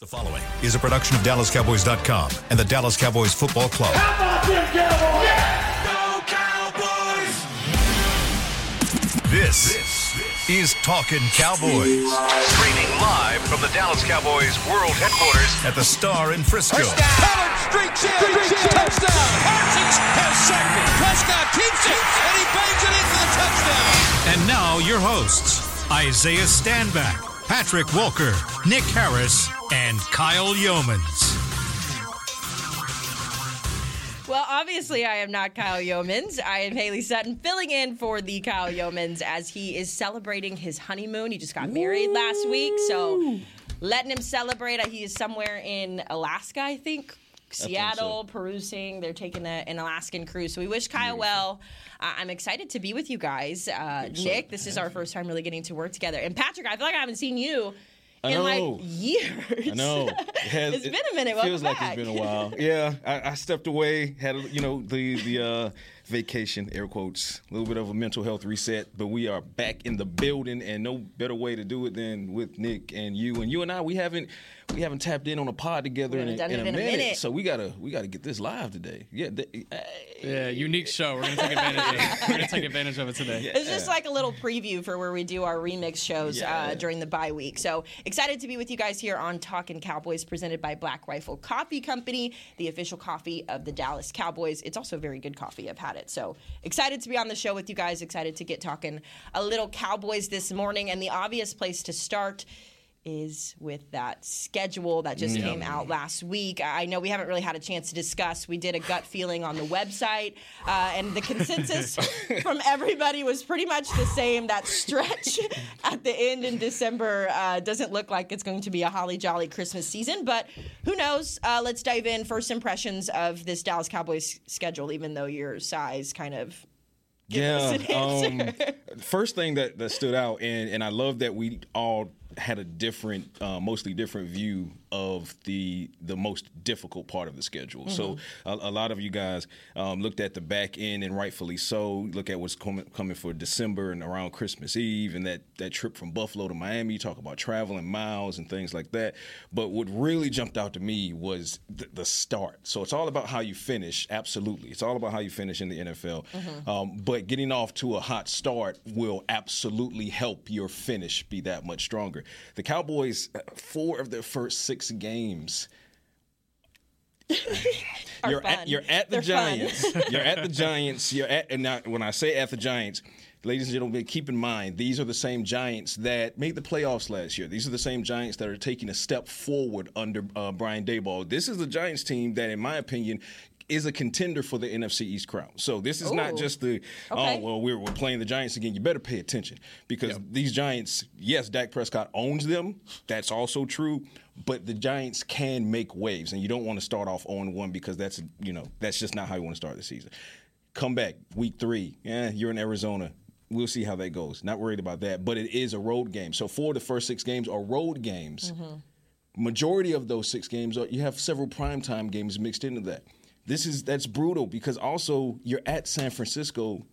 The following is a production of DallasCowboys.com and the Dallas Cowboys Football Club. How about them Cowboys? Go Cowboys! This, is Talking Cowboys. Streaming live from the Dallas Cowboys World Headquarters at the Star in Frisco. Pollard streaks in. Touchdown. Parsons has sacked it. Prescott keeps it, and he bangs it in for the touchdown. And now your hosts, Isaiah Stanback, Patrick Walker, Nick Harris, and Kyle Yeomans. Well, obviously, I am not Kyle Yeomans. I am Haley Sutton, filling in for the Kyle Yeomans as he is celebrating his honeymoon. He just got married last week, so letting him celebrate. He is somewhere in Alaska, I think. Seattle, perusing. They're taking a, an Alaskan cruise. So we wish Kyle well. Uh, I'm excited to be with you guys. Uh, Nick, this is our first time really getting to work together. And Patrick, I feel like I haven't seen you I in know. like years. I know. It has- It's it been a minute. It feels Welcome like it's been a back. while. Yeah, I, I stepped away, had a- you know the the uh, vacation, air quotes, a little bit of a mental health reset, but we are back in the building, and no better way to do it than with Nick and you and you and I. We haven't we haven't tapped in on a pod together in, a, done in, it a, in a minute, minute. so we gotta we gotta get this live today. Yeah, th- Yeah, unique show. We're gonna take advantage of it. We're gonna take advantage of it today. It's just like a little preview for where we do our remix shows uh, during the bye week. So excited to be with you guys here on Talking Cowboys, presented by Black Rifle Coffee Company, the official coffee of the Dallas Cowboys. It's also very good coffee. I've had it. So excited to be on the show with you guys. Excited to get talking a little Cowboys this morning. And the obvious place to start is with that schedule that just came out last week. I know we haven't really had a chance to discuss. We did a gut feeling on the website, uh, and the consensus from everybody was pretty much the same. That stretch at the end in December uh, doesn't look like it's going to be a holly jolly Christmas season, but who knows? Uh, let's dive in. First impressions of this Dallas Cowboys schedule, even though your size kind of. an Yeah. Um, first thing that, that stood out, and, and I love that we all had a different, uh, mostly different view of the the most difficult part of the schedule. So a, a lot of you guys um, looked at the back end, and rightfully so. Look at what's coming coming for December and around Christmas Eve, and that that trip from Buffalo to Miami. You talk about traveling miles and things like that. But what really jumped out to me was the, the start. So it's all about how you finish. Absolutely, it's all about how you finish in the NFL. Um, but getting off to a hot start will absolutely help your finish be that much stronger. The Cowboys, uh, four of their first six games. You're at you're at the They're. Giants. you're at the Giants. You're at and now, when I say at the Giants, ladies and gentlemen, keep in mind these are the same Giants that made the playoffs last year. These are the same Giants that are taking a step forward under uh, Brian Daboll. This is the Giants team that, in my opinion. Is a contender for the NFC East crown. So this is not just the oh, Okay. oh well we're, we're playing the Giants again. You better pay attention because these Giants, yes, Dak Prescott owns them. That's also true. But the Giants can make waves, and you don't want to start off on one because that's you know that's just not how you want to start the season. Come back week three. Yeah, you're in Arizona. We'll see how that goes. Not worried about that, but it is a road game. So four of the first six games are road games. Mm-hmm. Majority of those six games are you have several primetime games mixed into that. This is that's brutal because also you're at San Francisco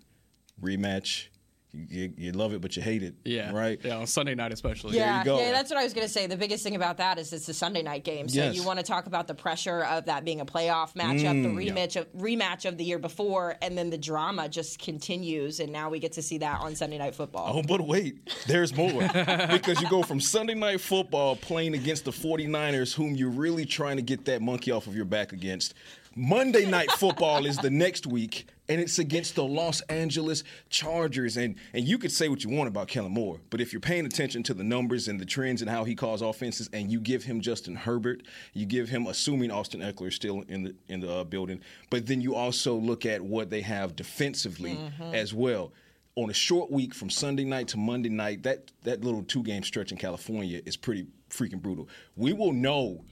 rematch. You, you, you love it, but you hate it. Yeah. Right. Yeah, on Sunday night especially. Yeah, go. yeah, that's what I was going to say. The biggest thing about that is it's a Sunday night game. So Yes. you want to talk about the pressure of that being a playoff matchup, the mm, rematch of, rematch of the year before, and then the drama just continues. And now we get to see that on Sunday Night Football. Oh, but wait, there's more. because you go from Sunday night football playing against the 49ers, whom you're really trying to get that monkey off of your back against. Monday night football is the next week, and it's against the Los Angeles Chargers. And and you could say what you want about Kellen Moore, but if you're paying attention to the numbers and the trends and how he calls offenses, and you give him Justin Herbert, you give him, assuming Austin Ekeler is still in the in the uh, building, but then you also look at what they have defensively as well on a short week from Sunday night to Monday night, that that little two game stretch in California is pretty freaking brutal. We will know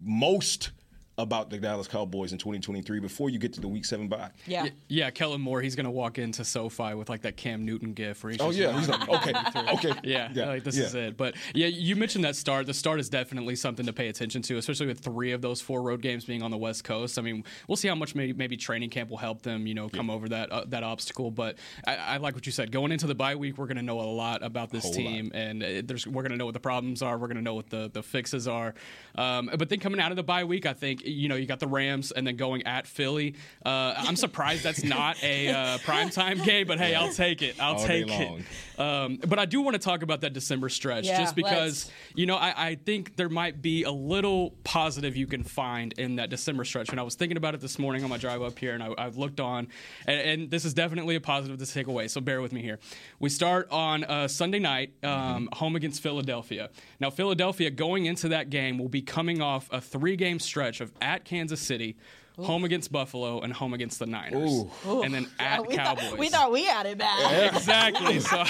most about the Dallas Cowboys in 2023 before you get to the Week Seven bye. Yeah. Y- Yeah, Kellen Moore, he's going to walk into SoFi with like that Cam Newton gif. Where he's Oh yeah, he's like, okay, okay, Yeah, like this is it. But yeah, you mentioned that start. The start is definitely something to pay attention to, especially with three of those four road games being on the West Coast. I mean, we'll see how much maybe, maybe training camp will help them, you know, come over that uh, that obstacle. But I, I like what you said. Going into the bye week, we're going to know a lot about this Whole team, and uh, there's we're going to know what the problems are. We're going to know what the the fixes are. Um, but then coming out of the bye week, I think you know you got the Rams, and then going at Philly. Uh, I'm surprised that's not a uh, primetime game, but hey, I'll take it. I'll All take it. Um, but I do want to talk about that December stretch, Yeah, just because let's. you know I, I think there might be a little positive you can find in that December stretch. And I was thinking about it this morning on my drive up here, and I, I've looked on, and, and this is definitely a positive to take away. So bear with me here. We start on uh, Sunday night, um, home against Philadelphia. Now Philadelphia going into that game will be coming off a three-game stretch of at Kansas City. Home against Buffalo and home against the Niners, and then at we Cowboys. Thought, we thought we had it bad. exactly. So,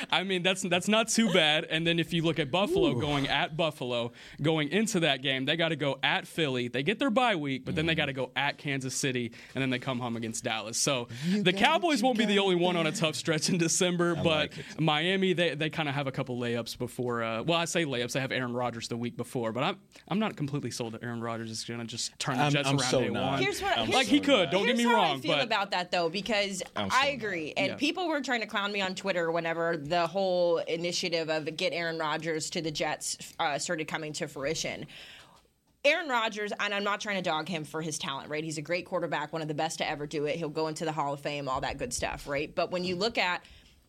I mean, that's that's not too bad. And then if you look at Buffalo going at Buffalo, going into that game, they got to go at Philly. They get their bye week, but then they got to go at Kansas City, and then they come home against Dallas. So the Cowboys won't be the only one on a tough stretch in December, but like. Miami they, they kind of have a couple layups before. Uh, well, I say layups. They have Aaron Rodgers the week before, but I'm I'm not completely sold that Aaron Rodgers is going to just turn the I'm- Jets I'm around so day not. One. Here's what- I'm here's- like he could. Don't get me Here's wrong, I feel but about that though, because I'm I so agree, and Yeah. people were trying to clown me on Twitter whenever the whole initiative of get Aaron Rodgers to the Jets uh, started coming to fruition. Aaron Rodgers, and I'm not trying to dog him for his talent, right? He's a great quarterback, one of the best to ever do it. He'll go into the Hall of Fame, all that good stuff, right? But when you look at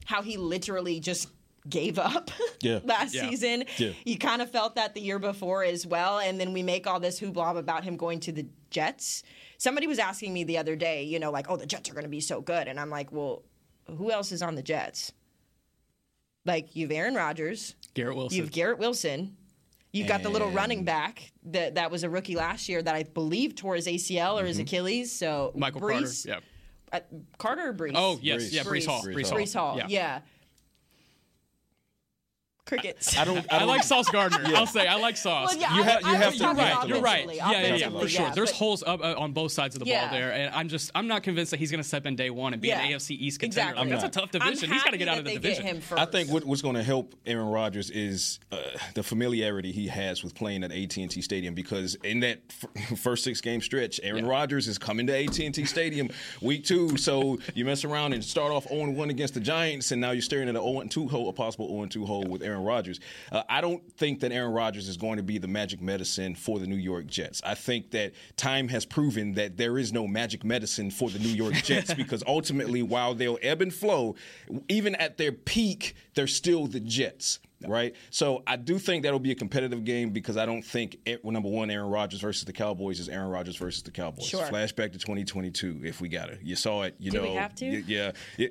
how he literally just gave up Yeah. last Yeah. season, Yeah. you kind of felt that the year before as well. And then we make all this hoopla about him going to the Jets. Somebody was asking me the other day, you know, like, oh, the Jets are going to be so good. And I'm like, well, who else is on the Jets? Like, you've Aaron Rodgers, Garrett Wilson. you've Garrett Wilson. You've got the little running back that that was a rookie last year that I believe tore his ACL or his Achilles. So Mm-hmm. Michael Breece, Carter. Yeah. uh, Carter or Breece? Oh yes, Breece. yeah, Breece Hall. Breece Breece Hall. Hall. Breece Hall. Yeah. Yeah. Crickets. I don't. I, I don't like Sauce Gardner. I'll say I like Sauce. Well, yeah, You I- have- you I have was to- you have to You're right. Yeah, yeah, yeah, for sure. yeah, There's holes up uh, on both sides of the Yeah. ball there, and I'm just I'm not convinced that he's going to step in day one and be Yeah. an AFC East contender. Exactly. Like, that's I'm a tough I'm division. He's got to get out of the division. Get him first. I think what, what's going to help Aaron Rodgers is uh, the familiarity he has with playing at AT&T Stadium because in that f- first six game stretch, Aaron Yeah. Rodgers is coming to AT&T Stadium week two. So you mess around and start off 0 1 against the Giants, and now you're staring at an 0 2 hole, a possible 0 2 hole with Aaron Rodgers. Uh, I don't think that Aaron Rodgers is going to be the magic medicine for the New York Jets. I think that time has proven that there is no magic medicine for the New York Jets because ultimately, while they'll ebb and flow, even at their peak, they're still the Jets. Right, so I do think that'll be a competitive game because I don't think eh, well, number one, Aaron Rodgers versus the Cowboys is Aaron Rodgers versus the Cowboys. Sure. Flashback to 2022, if we got it. You saw it. You Do know. we have to? y- yeah, y-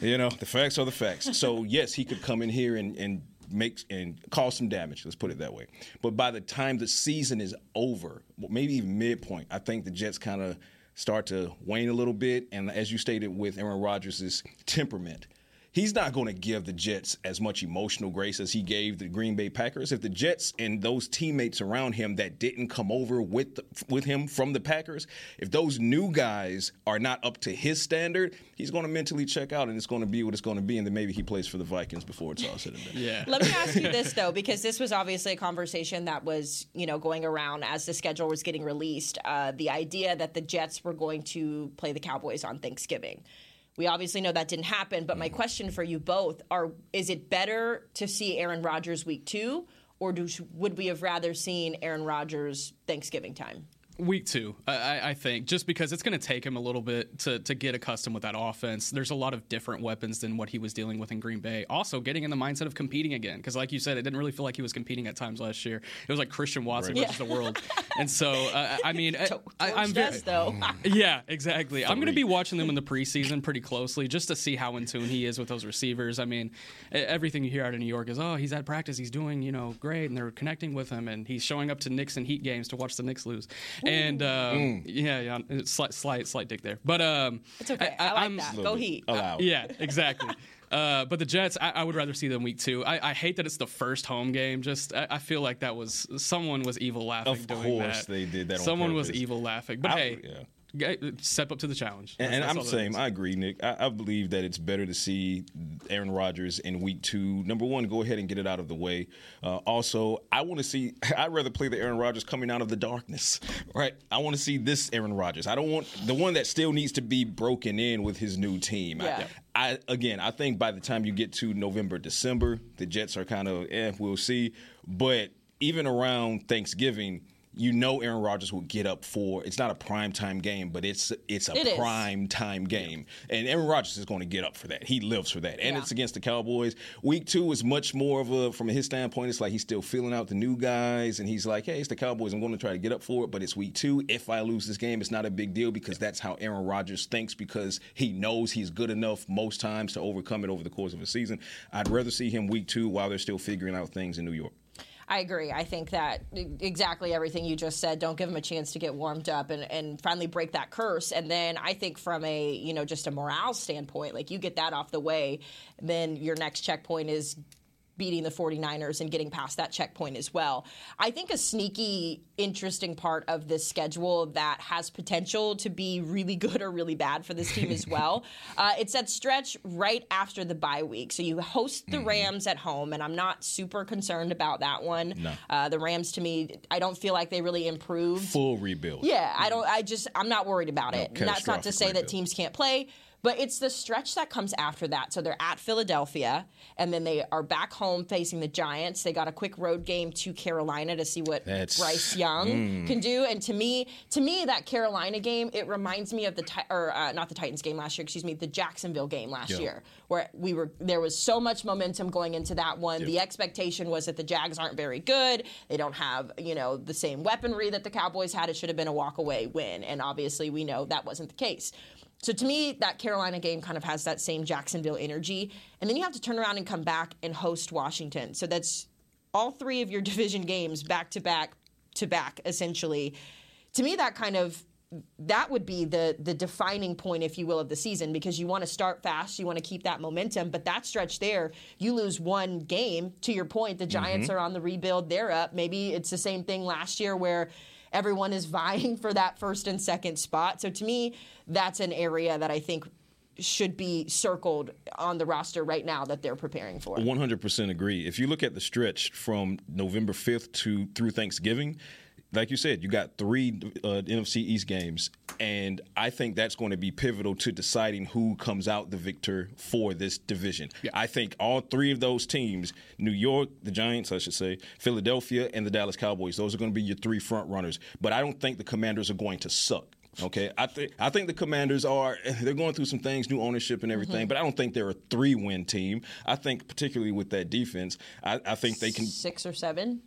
you know the facts are the facts. So yes, he could come in here and, and make and cause some damage. Let's put it that way. But by the time the season is over, maybe even midpoint, I think the Jets kind of start to wane a little bit. And as you stated with Aaron Rodgers' temperament. He's not going to give the Jets as much emotional grace as he gave the Green Bay Packers. If the Jets and those teammates around him that didn't come over with the, with him from the Packers, if those new guys are not up to his standard, he's going to mentally check out, and it's going to be what it's going to be. And then maybe he plays for the Vikings before it's all said and done. Yeah. Let me ask you this though, because this was obviously a conversation that was, you know, going around as the schedule was getting released. Uh, the idea that the Jets were going to play the Cowboys on Thanksgiving. We obviously know that didn't happen, but my mm-hmm. question for you both are: Is it better to see Aaron Rodgers week two, or do, would we have rather seen Aaron Rodgers Thanksgiving time? Week two, I- I, I think, just because it's going to take him a little bit to, to get accustomed with that offense. There's a lot of different weapons than what he was dealing with in Green Bay. Also, getting in the mindset of competing again, because like you said, it didn't really feel like he was competing at times last year. It was like Christian Watson Right. versus the world. And so, uh, I mean, I, To- I, I'm torched very, though. yeah, exactly. I'm going to be watching them in the preseason pretty closely just to see how in tune he is with those receivers. I mean, e- everything you hear out of New York is, oh, he's at practice, he's doing, you know, great, and they're connecting with him, and he's showing up to Knicks and Heat games to watch the Knicks lose. And um, yeah, yeah, it's slight, slight, slight dick there, but um, It's okay. I, like I'm- that. Go Heat. Allowed. yeah, exactly. Uh, but the Jets, I, I would rather see them week two. I, I hate that it's the first home game. Just I, I feel like that was someone was evil laughing. Of doing course that. they did that on Someone was evil laughing. But I- hey, yeah. G- step up to the challenge. And, That's- and that's I'm all the same. I agree, Nick. I, I believe that it's better to see Aaron Rodgers in week two. Number one, go ahead and get it out of the way. Uh, also, I want to see. I'd rather play the Aaron Rodgers coming out of the darkness, right? I want to see this Aaron Rodgers. I don't want the one that still needs to be broken in with his new team. I- Yeah. I, again, I think by the time you get to November, December, the Jets are kind of, eh, we'll see. But even around Thanksgiving, you know Aaron Rodgers will get up for. It's not a prime time game, but it's it's a It is. prime time game, and Aaron Rodgers is going to get up for that. He lives for that, and Yeah. it's against the Cowboys. Week two is much more of a, from his standpoint, it's like he's still feeling out the new guys, and he's like, hey, it's the Cowboys. I'm going to try to get up for it, but it's week two. If I lose this game, it's not a big deal because that's how Aaron Rodgers thinks because he knows he's good enough most times to overcome it over the course of a season. I'd rather see him week two while they're still figuring out things in New York. I agree. I think that exactly everything you just said. Don't give him a chance to get warmed up and, and finally break that curse. And then I think from a you know just a morale standpoint, like you get that off the way, then your next checkpoint is beating the 49ers and getting past that checkpoint as well. I think a sneaky, interesting part of this schedule that has potential to be really good or really bad for this team as well. Uh, it's that stretch right after the bye week. So you host the Rams at home, and I'm not super concerned about that one. No. Uh, the Rams, to me, I don't feel like they really improved. Full rebuild. Yeah, I don't. I just I'm not worried about No, it. That's not to say that teams can't play, but it's the stretch that comes after that. So they're at Philadelphia, and then they are back home facing the Giants. They got a quick road game to Carolina to see what That's- Bryce Young can do. And to me, to me, that Carolina game it reminds me of the or uh, not the Titans game last year. Excuse me, the Jacksonville game last Yeah. year, where we were there was so much momentum going into that one. The expectation was that the Jags aren't very good. They don't have you know the same weaponry that the Cowboys had. It should have been a walk away win, and obviously we know that wasn't the case. So to me, that Carolina game kind of has that same Jacksonville energy, and then you have to turn around and come back and host Washington. So that's all three of your division games back to back to back essentially. To me, that kind of that would be the the defining point, if you will, of the season because you want to start fast, you want to keep that momentum. But that stretch there, you lose one game. To your point, the mm-hmm. Giants are on the rebuild; they're up. Maybe it's the same thing last year where everyone is vying for that first and second spot. So to me, that's an area that I think should be circled on the roster right now that they're preparing for. 100% agree. If you look at the stretch from November 5th to through Thanksgiving, like you said, you got three uh, NFC East games, and I think that's going to be pivotal to deciding who comes out the victor for this division. I think all three of those teams, New York, the Giants, I should say, Philadelphia, and the Dallas Cowboys, those are going to be your three front runners. But I don't think the Commanders are going to suck. Okay, I think I think the Commanders are they're going through some things, new ownership and everything, but I don't think they're a three-win team. I think particularly with that defense, I, I think they can Six or seven.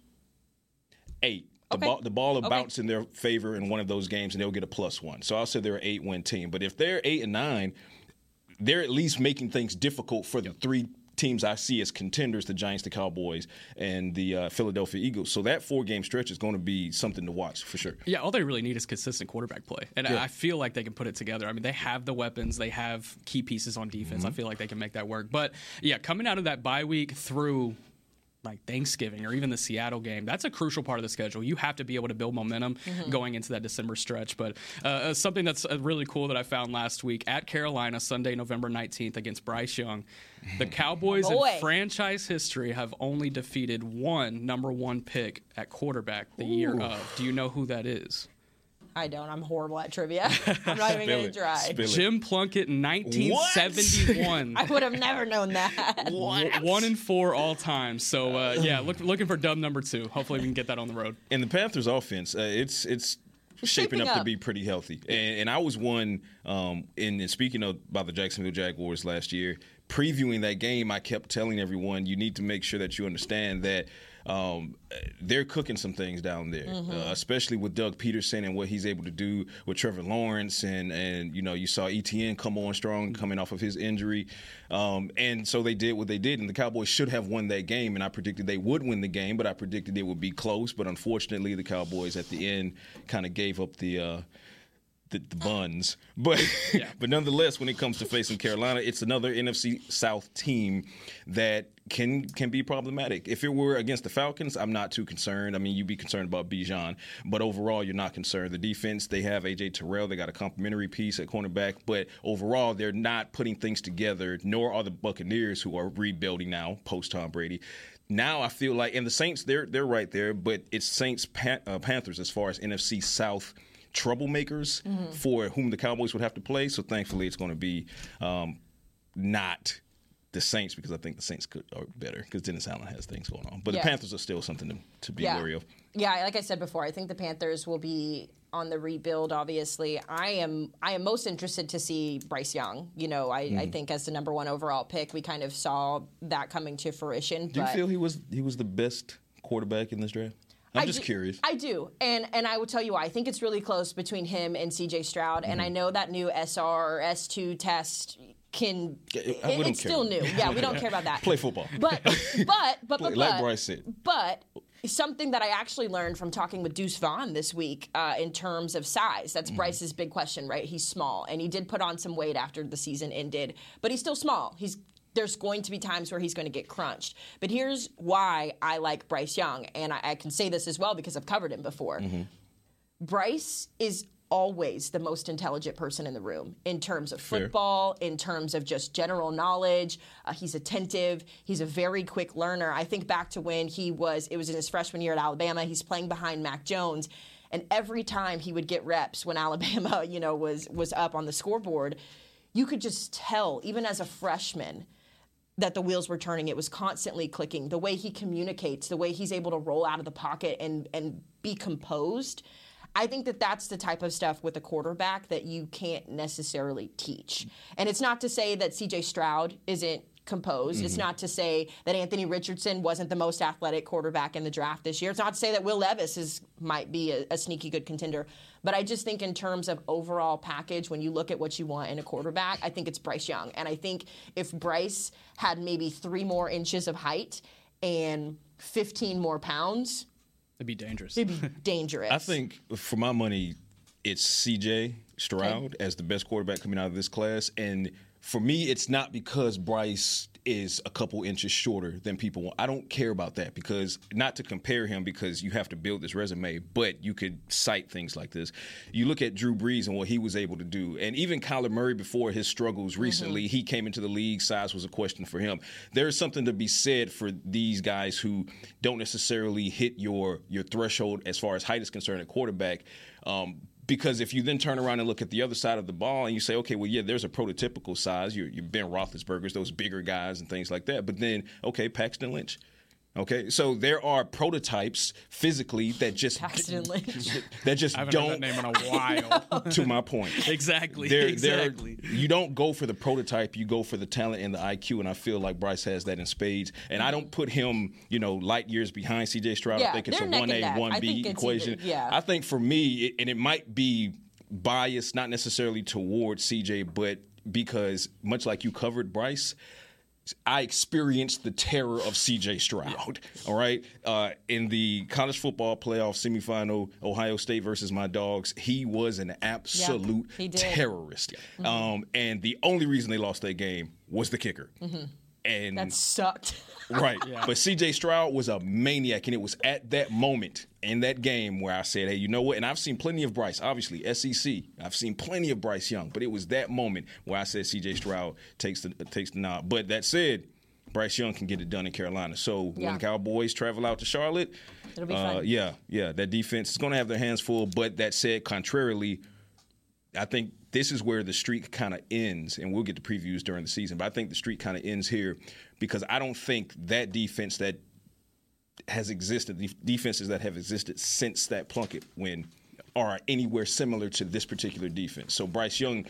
eight. The Okay. ball the ball will Okay. bounce in their favor in one of those games, and they'll get a plus one. So I'll say they're an eight-win team. But if they're eight and nine, they're at least making things difficult for the three teams I see as contenders: the Giants, the Cowboys, and the uh, Philadelphia Eagles. So that four-game stretch is going to be something to watch for sure. Yeah, all they really need is consistent quarterback play, and I I feel like they can put it together. I mean, they have the weapons, they have key pieces on defense. I feel like they can make that work. But yeah, coming out of that bye week through like Thanksgiving or even the Seattle game, that's a crucial part of the schedule. You have to be able to build momentum going into that December stretch. But uh, uh, something that's uh, really cool that I found last week at Carolina, Sunday, November 19th against Bryce Young. The Cowboys in franchise history have only defeated one number one pick at quarterback the year of. Do you know who that is? I don't. I'm horrible at trivia. I'm not even going to try. Spill it. Jim Plunkett in 1971. I would have never known that. W- One in four all time. So uh, yeah, look, looking for dub number two. Hopefully we can get that on the road. And the Panthers' offense, uh, it's it's shaping shaping up, to be pretty healthy. And, and I was one um, in, in speaking of, about the Jacksonville Jaguars last year, previewing that game. I kept telling everyone you need to make sure that you understand that. Um, they're cooking some things down there, uh, especially with Doug Pederson and what he's able to do with Trevor Lawrence, and and you know you saw ETN come on strong coming off of his injury, um, and so they did what they did, and the Cowboys should have won that game, and I predicted they would win the game, but I predicted it would be close, but unfortunately the Cowboys at the end kind of gave up the. Uh, the, the buns. But but nonetheless, when it comes to facing Carolina, it's another NFC South team that can can be problematic. If it were against the Falcons, I'm not too concerned. I mean, you'd be concerned about Bijan, but overall, you're not concerned. The defense, they have AJ Terrell, they got a complimentary piece at cornerback, but overall, they're not putting things together. Nor are the Buccaneers, who are rebuilding now post Tom Brady. Now I feel like, and the Saints, they're they're right there, but it's Saints Pan- uh, Panthers as far as NFC South troublemakers Mm-hmm. for whom the Cowboys would have to play. So thankfully, it's going to be um, not the Saints because I think the Saints could are better because Dennis Allen has things going on. But Yeah. the Panthers are still something to, to be Yeah. wary of. Yeah, like I said before, I think the Panthers will be on the rebuild. Obviously, I am. I am most interested to see Bryce Young. You know, I, Mm-hmm. I think as the number one overall pick, we kind of saw that coming to fruition. Do you feel he was he was the best quarterback in this draft? I'm I just do- curious. I do, and and I will tell you why. I think it's really close between him and C.J. Stroud, and I Mm-hmm. know that new SR or S2 test can. It- it's care still new. Yeah, we don't care about that. Play football. But but but Play- but, like Bryce said. But something that I actually learned from talking with Deuce Vaughn this week uh, in terms of size. That's Mm-hmm. Bryce's big question, right? He's small, and he did put on some weight after the season ended, but he's still small. He's there's going to be times where he's going to get crunched. But here's why I like Bryce Young, and I, I can say this as well because I've covered him before. Bryce is always the most intelligent person in the room in terms of Fair. football, in terms of just general knowledge. Uh, he's attentive. He's a very quick learner. I think back to when he was, it was in his freshman year at Alabama. He's playing behind Mac Jones. And every time he would get reps when Alabama, you know, was was up on the scoreboard, you could just tell, even as a freshman, that the wheels were turning. It was constantly clicking. The way he communicates, the way he's able to roll out of the pocket and and be composed. I think that that's the type of stuff with a quarterback that you can't necessarily teach. And it's not to say that C.J. Stroud isn't composed. It's mm-hmm. not to say that Anthony Richardson wasn't the most athletic quarterback in the draft this year. It's not to say that Will Levis is might be a, a sneaky good contender. But I just think in terms of overall package, when you look at what you want in a quarterback, I think it's Bryce Young. And I think if Bryce had maybe three more inches of height and 15 more pounds, It'd be dangerous. it'd be dangerous. I think for my money, it's CJ Stroud as the best quarterback coming out of this class. And for me, it's not because Bryce is a couple inches shorter than people want. I don't care about that because not to compare him because you have to build this resume, but you could cite things like this. You look at Drew Brees and what he was able to do, and even Kyler Murray before his struggles recently, he came into the league. Size was a question for him. There's something to be said for these guys who don't necessarily hit your your threshold as far as height is concerned at quarterback. Um, because if you then turn around and look at the other side of the ball and you say, okay, well, yeah, there's a prototypical size, your, your Ben Roethlisberger's, those bigger guys and things like that. But then, okay, Paxton Lynch. Okay, so there are prototypes physically that just Paxton Lynch. that just I haven't heard don't. that name in a while. to my point, exactly. They're- they're- exactly. you don't go for the prototype, you go for the talent and the IQ, and I feel like Bryce has that in spades. And I don't put him, you know, light years behind CJ Stroud. Yeah, I think it's a one A one B equation. even- yeah. I think for me, it, and it might be biased, not necessarily towards CJ, but because much like you covered Bryce. I experienced the terror of CJ Stroud. All right. Uh, in the college football playoff semifinal, Ohio State versus my dogs, he was an absolute terrorist. Um, and the only reason they lost that game was the kicker. And that sucked. right. But CJ Stroud was a maniac. And it was at that moment in that game where I said, hey, you know what? And I've seen plenty of Bryce, obviously, SEC. I've seen plenty of Bryce Young. But it was that moment where I said CJ Stroud takes the, takes the nod. But that said, Bryce Young can get it done in Carolina. So Yeah. when Cowboys travel out to Charlotte, It'll be uh, fun. yeah, yeah, that defense is going to have their hands full. But that said, contrarily, I think this is where the streak kind of ends, and we'll get the previews during the season. But I think the streak kind of ends here because I don't think that defense that has existed, the defenses that have existed since that Plunkett win, are anywhere similar to this particular defense. So Bryce Young.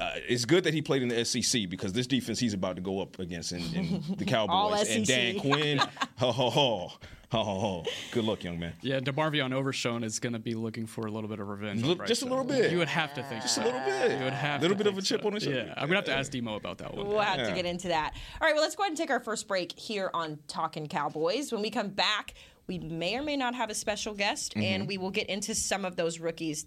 Uh, it's good that he played in the SEC because this defense he's about to go up against in, in the Cowboys and Dan Quinn. ho ho ho ho ho ho. Good luck, young man. Yeah, DeMarvion Overshone is going to be looking for a little bit of revenge. on Look, Bryce just a little bit. You would have to think Just so. a little bit. You would have a little to bit of a chip so. on his shoulder. Yeah, I'm going to have to ask Demo about that one. We'll have to get into that. All right, well, let's go ahead and take our first break here on Talking Cowboys. When we come back, we may or may not have a special guest, Mm-hmm. and we will get into some of those rookies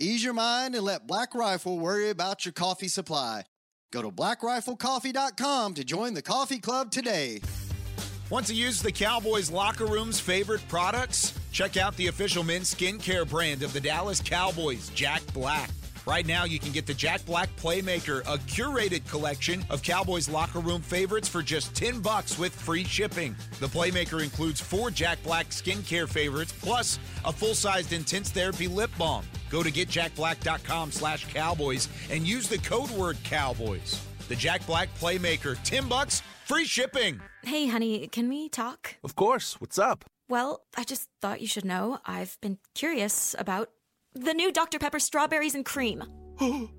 Ease your mind and let Black Rifle worry about your coffee supply. Go to blackriflecoffee.com to join the coffee club today. Want to use the Cowboys locker room's favorite products? Check out the official men's skincare brand of the Dallas Cowboys, Jack Black. Right now, you can get the Jack Black Playmaker, a curated collection of Cowboys locker room favorites for just 10 bucks with free shipping. The Playmaker includes four Jack Black skincare favorites plus a full-sized intense therapy lip balm. Go to getjackblack.com slash cowboys and use the code word cowboys. The Jack Black Playmaker, 10 bucks, free shipping. Hey, honey, can we talk? Of course. What's up? Well, I just thought you should know I've been curious about the new Dr. Pepper strawberries and cream. Oh,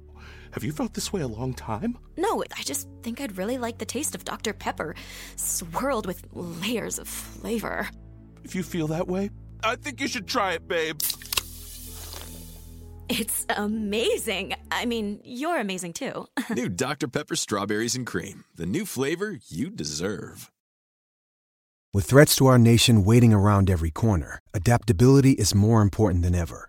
have you felt this way a long time? No, I just think I'd really like the taste of Dr. Pepper, swirled with layers of flavor. If you feel that way, I think you should try it, babe. It's amazing. I mean, you're amazing too. new Dr. Pepper strawberries and cream, the new flavor you deserve. With threats to our nation waiting around every corner, adaptability is more important than ever.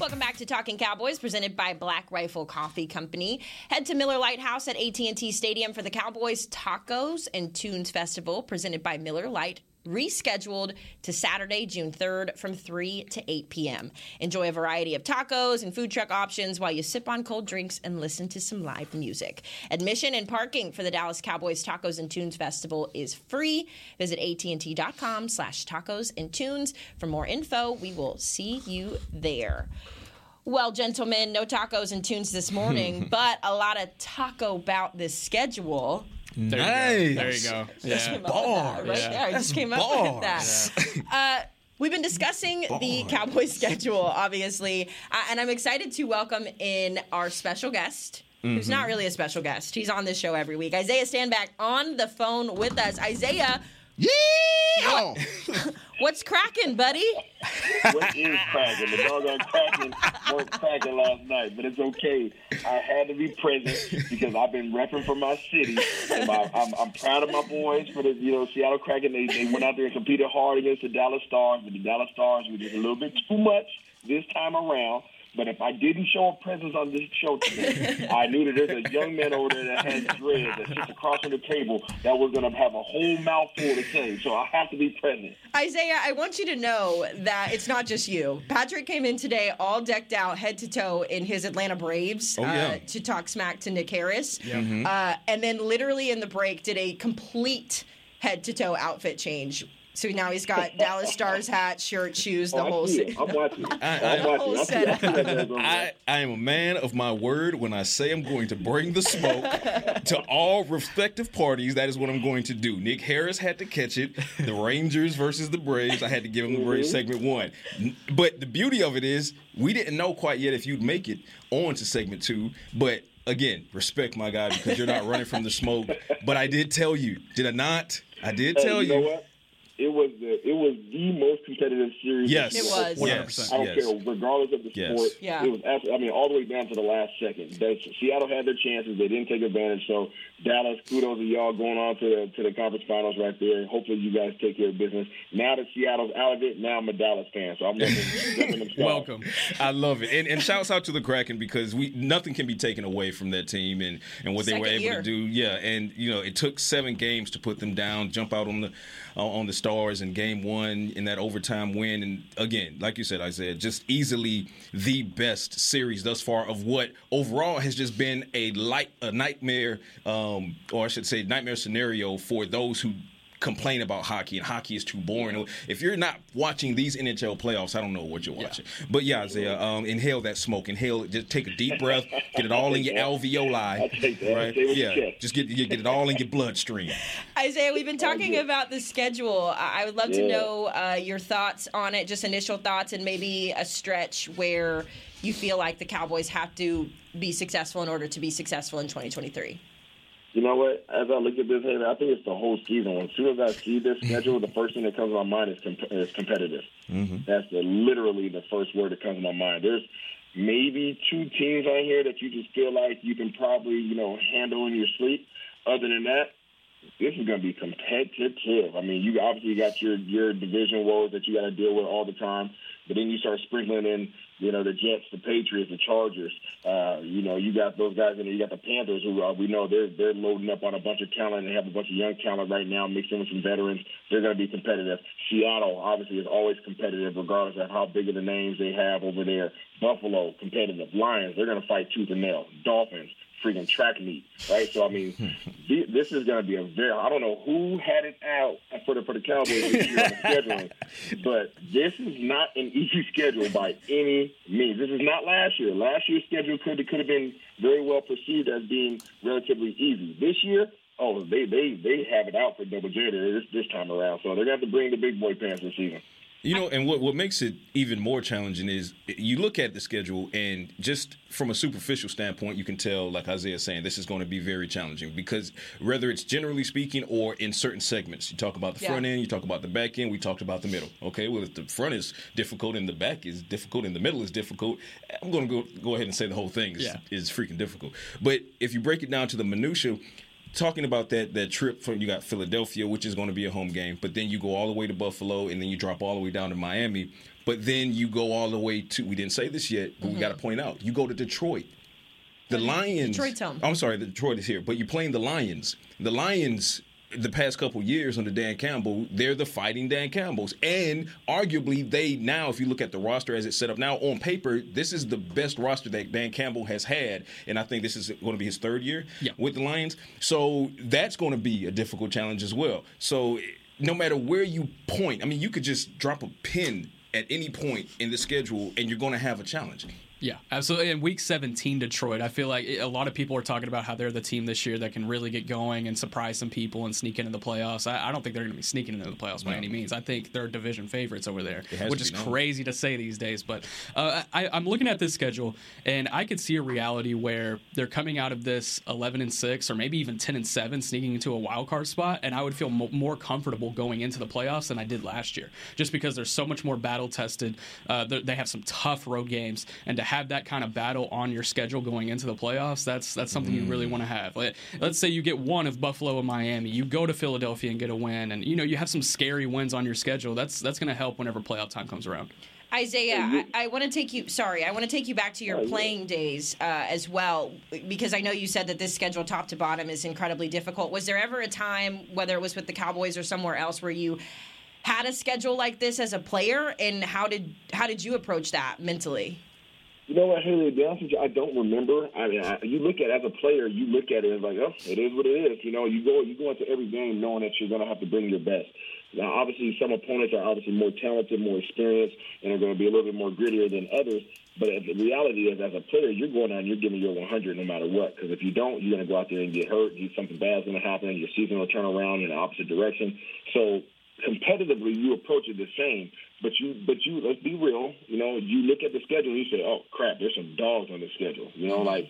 Welcome back to Talking Cowboys, presented by Black Rifle Coffee Company. Head to Miller Lite House at AT&T Stadium for the Cowboys Tacos and Tunes Festival, presented by Miller Lite rescheduled to Saturday, June 3rd from 3 to 8 p.m. Enjoy a variety of tacos and food truck options while you sip on cold drinks and listen to some live music. Admission and parking for the Dallas Cowboys Tacos and Tunes Festival is free. Visit AT&T.com slash tacos and tunes for more info. We will see you there. Well, gentlemen, no tacos and tunes this morning, but a lot of taco about this schedule. There nice. You there you go. Yeah. came up that, right Yeah. there. I just That's came up with bars. that. Uh, we've been discussing the Cowboys schedule, obviously, uh, and I'm excited to welcome in our special guest. Who's Mm-hmm. not really a special guest? He's on this show every week. Isaiah Stanback on the phone with us. Isaiah, Yeah! what's cracking, buddy? what is cracking? The doggone cracking weren't cracking last night, but it's okay. I had to be present because I've been repping for my city, and my, I'm, I'm proud of my boys for the you know Seattle Kraken. They they went out there and competed hard against the Dallas Stars, but the Dallas Stars were just a little bit too much this time around. But if I didn't show a presence on this show today, I knew that there's a young man over there that has dread that sits across from the table that was going to have a whole mouthful to say. So I have to be present. Isaiah, I want you to know that it's not just you. Patrick came in today all decked out, head to toe, in his Atlanta Braves Oh, yeah. uh, to talk smack to Nick Harris. Mhm. Uh, and then, literally in the break, did a complete head to toe outfit change. So now he's got Dallas Stars hat, shirt, shoes, the Oh, whole see set. I'm watching. I, I'm watching. I see, I see that there going I, I am a man of my word. When I say I'm going to bring the smoke to all respective parties, that is what I'm going to do. Nick Harris had to catch it. The Rangers versus the Braves. I had to give him the mm-hmm. Braves segment one. But the beauty of it is, we didn't know quite yet if you'd make it on to segment two. But again, respect my guy because you're not running from the smoke. But I did tell you, did I not? I did Hey, tell you you. know what? It was the it was the most competitive series. Yes. It was. Yes. I don't Yes. care, regardless of the Yes. sport. Yeah. It was. Absolutely, I mean, all the way down to the last second. They, Seattle had their chances. They didn't take advantage. So Dallas, kudos to y'all going on to the to the conference finals right there. Hopefully, you guys take care of business. Now that Seattle's out of it, now I'm a Dallas fan. So I'm looking, looking them stars. Welcome. I love it, and, and shouts out to the Kraken because we nothing can be taken away from that team and, and what they were able year. to do. Yeah, and you know it took seven games to put them down, jump out on the uh, on the Stars in Game One in that overtime win, and again, like you said, Isaiah, just easily the best series thus far of what overall has just been a light a nightmare, um, or I should say, nightmare scenario for those who complain about hockey and hockey is too boring. If you're not watching these NHL playoffs, I don't know what you're watching. But yeah, Isaiah, um, inhale that smoke. Inhale, it. just take a deep breath, get it all in your alveoli, right? Say what you Yeah, just get get it all in your bloodstream. Isaiah, we've been talking about the schedule. I I would love to know uh, your thoughts on it, just initial thoughts, and maybe a stretch where you feel like the Cowboys have to be successful in order to be successful in 2023. You know what? As I look at this, I think it's the whole season. As soon as I see this schedule, the first thing that comes to my mind is, comp- is competitive. Mm-hmm. That's the, literally the first word that comes to my mind. There's maybe two teams on here that you just feel like you can probably, you know, handle in your sleep. Other than that, this is going to be competitive. I mean, you obviously got your your division woes that you got to deal with all the time, but then you start sprinkling in, you know, the Jets, the Patriots, the Chargers. Uh, you know, you got those guys, and you got the Panthers, who uh, we know they're they're loading up on a bunch of talent they have a bunch of young talent right now, mixed in with some veterans. They're going to be competitive. Seattle obviously is always competitive, regardless of how big of the names they have over there. Buffalo competitive. Lions, they're going to fight tooth and nail. Dolphins freaking track meet, right? So I mean, this is going to be a very. I don't know who had it out for the for the Cowboys this year on the scheduling, but this is not an easy schedule by any means. This is not last year. Last year's schedule could could have been very well perceived as being relatively easy. This year. Oh, they they they have it out for Double J this this time around, so they're gonna have to bring the big boy pants this season. You know, and what what makes it even more challenging is you look at the schedule, and just from a superficial standpoint, you can tell, like Isaiah saying, this is going to be very challenging because whether it's generally speaking or in certain segments, you talk about the Yeah. front end, you talk about the back end, we talked about the middle. Okay, well, if the front is difficult and the back is difficult and the middle is difficult, I'm going to go go ahead and say the whole thing is, Yeah. is freaking difficult. But if you break it down to the minutia, talking about that that trip from you got Philadelphia, which is going to be a home game, but then you go all the way to Buffalo, and then you drop all the way down to Miami, but then you go all the way to we didn't say this yet, but we got to mm-hmm. point out you go to Detroit. The Lions. Detroit's home. I'm sorry, the Detroit is here, but you're playing the Lions. The Lions. The past couple years under Dan Campbell, they're the fighting Dan Campbells, and arguably they now, if you look at the roster as it's set up now on paper, this is the best roster that Dan Campbell has had, and I think this is going to be his third year Yeah. with the Lions. So that's going to be a difficult challenge as well. So no matter where you point, I mean, you could just drop a pin at any point in the schedule, and you're going to have a challenge. Yeah, absolutely. In week 17, Detroit, I feel like a lot of people are talking about how they're the team this year that can really get going and surprise some people and sneak into the playoffs. I, I don't think they're going to be sneaking into the playoffs by No. any means. I think they're division favorites over there, which is known. crazy to say these days. But uh, I, I'm looking at this schedule, and I could see a reality where they're coming out of this 11 and 6 or maybe even 10 and 7, sneaking into a wild card spot, and I would feel mo- more comfortable going into the playoffs than I did last year, just because they're so much more battle tested. Uh, they have some tough road games, and to have that kind of battle on your schedule going into the playoffs, that's that's something you really want to have. Let, let's say you get one of Buffalo and Miami, you go to Philadelphia and get a win, and you know you have some scary wins on your schedule. That's that's going to help whenever playoff time comes around. Isaiah, I, I want to take you. Sorry, I want to take you back to your playing days uh, as well, because I know you said that this schedule, top to bottom, is incredibly difficult. Was there ever a time, whether it was with the Cowboys or somewhere else, where you had a schedule like this as a player, and how did how did you approach that mentally? You know what, Haley? To be honest with you, I don't remember. I I, you look at it as a player, you look at it and like, oh, it is what it is. You know, you go you go into every game knowing that you're going to have to bring your best. Now, obviously, some opponents are obviously more talented, more experienced, and are going to be a little bit more grittier than others. But the reality is, as a player, you're going out and you're giving your 100 no matter what. Because if you don't, you're going to go out there and get hurt. You- Something bad's going to happen. And your season will turn around in the opposite direction. So competitively, you approach it the same. But you, but you, let's be real. You know, you look at the schedule and you say, "Oh crap, there's some dogs on the schedule." You know, like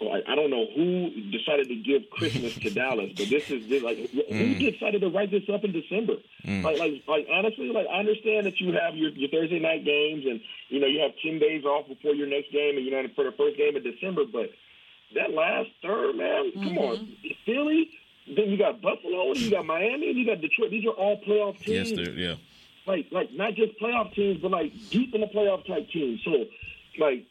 like, I don't know who decided to give Christmas to Dallas, but this is this, like who Mm. decided to write this up in December? Mm. Like, like, like honestly, like I understand that you have your, your Thursday night games, and you know you have ten days off before your next game, and you know for the first game of December. But that last third, man, come on, Philly. Then you got Buffalo, then you got Miami, and you got Detroit. These are all playoff teams Yes, they're- yeah. Like like not just playoff teams, but like deep in the playoff type teams. So like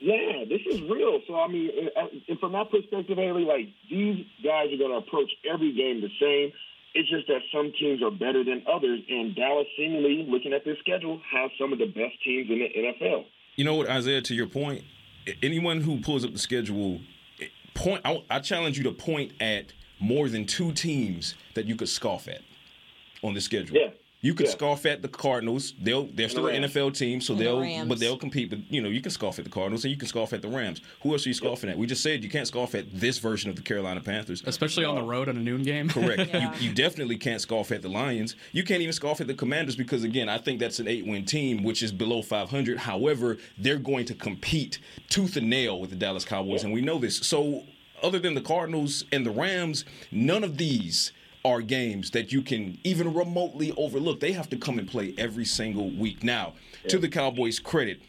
yeah, this is real. So I mean, and- and from that perspective, Haley, like these guys are going to approach every game the same. It's just that some teams are better than others, and Dallas, seemingly looking at their schedule, has some of the best teams in the NFL. You know what, Isaiah? To your point, anyone who pulls up the schedule, eh, point. I, I challenge you to point at more than two teams that you could scoff at on the schedule. Yeah. You could Yeah. scoff at the Cardinals. They'll they're still the an NFL team, so And they'll Rams. but they'll compete. But you know, you can scoff at the Cardinals and you can scoff at the Rams. Who else are you scoffing at? We just said you can't scoff at this version of the Carolina Panthers, especially on the road on a noon game. Correct. you, you definitely can't scoff at the Lions. You can't even scoff at the Commanders because, again, I think that's an eight win team, which is below 500. However, they're going to compete tooth and nail with the Dallas Cowboys, and we know this. So, other than the Cardinals and the Rams, none of these are games that you can even remotely overlook. They have to come and play every single week. Now, to the Cowboys' credit,